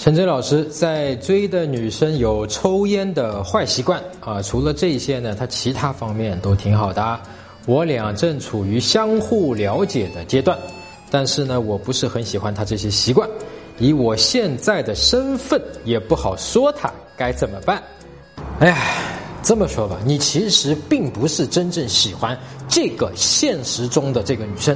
陈真老师在追的女生有抽烟的坏习惯啊，除了这些呢，他其他方面都挺好的。我俩正处于相互了解的阶段，但是呢，我不是很喜欢他这些习惯。以我现在的身份，也不好说他该怎么办。哎呀，这么说吧，你其实并不是真正喜欢这个现实中的这个女生。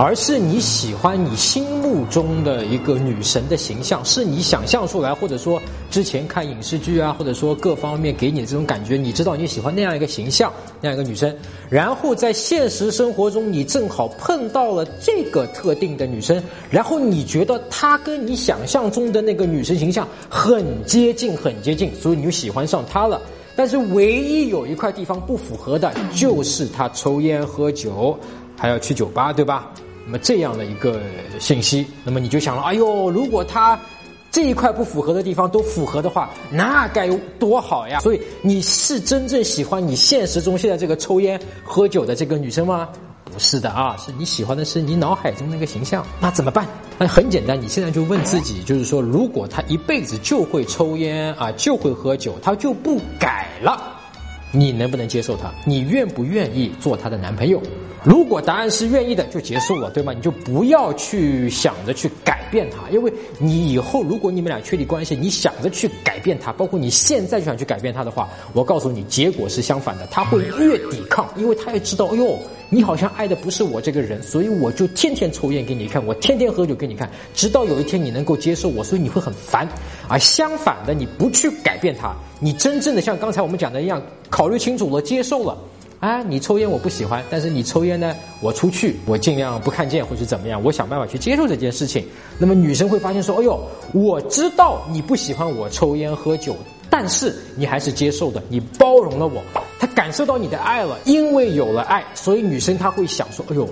而是你喜欢你心目中的一个女神的形象，是你想象出来，或者说之前看影视剧啊，或者说各方面给你的这种感觉，你知道你喜欢那样一个形象，那样一个女生，然后在现实生活中你正好碰到了这个特定的女生，然后你觉得她跟你想象中的那个女神形象很接近，很接近，所以你就喜欢上她了。但是唯一有一块地方不符合的，就是她抽烟喝酒，还要去酒吧，对吧？那么这样的一个信息，那么你就想了，哎呦，如果他这一块不符合的地方都符合的话，那该有多好呀！所以你是真正喜欢你现实中现在这个抽烟喝酒的这个女生吗？不是的啊，是你喜欢的是你脑海中那个形象。那怎么办？那很简单，你现在就问自己，就是说，如果他一辈子就会抽烟啊，就会喝酒，他就不改了。你能不能接受他？你愿不愿意做他的男朋友？如果答案是愿意的，就结束了，对吗？你就不要去想着去改变他，因为你以后如果你们俩确立关系，你想着去改变他，包括你现在就想去改变他的话，我告诉你，结果是相反的，他会越抵抗，因为他也知道，哎呦。你好像爱的不是我这个人，所以我就天天抽烟给你看，我天天喝酒给你看，直到有一天你能够接受我，所以你会很烦。而相反的，你不去改变他，你真正的像刚才我们讲的一样，考虑清楚了，接受了，啊，你抽烟我不喜欢，但是你抽烟呢，我出去我尽量不看见或者怎么样，我想办法去接受这件事情。那么女生会发现说，哎呦，我知道你不喜欢我抽烟喝酒。但是你还是接受的，你包容了我，他感受到你的爱了，因为有了爱，所以女生她会想说：“哎呦，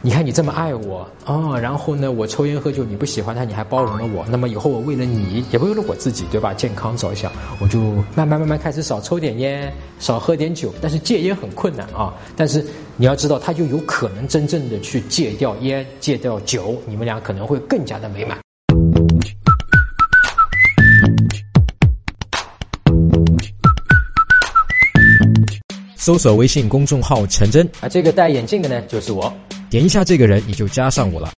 你看你这么爱我啊，然后呢，我抽烟喝酒你不喜欢他，你还包容了我，那么以后我为了你，也为了我自己，对吧？健康着想，我就慢慢慢慢开始少抽点烟，少喝点酒。但是戒烟很困难啊，但是你要知道，他就有可能真正的去戒掉烟，戒掉酒，你们俩可能会更加的美满。”搜索微信公众号“陈真”，啊，这个戴眼镜的呢，就是我。点一下这个人，你就加上我了。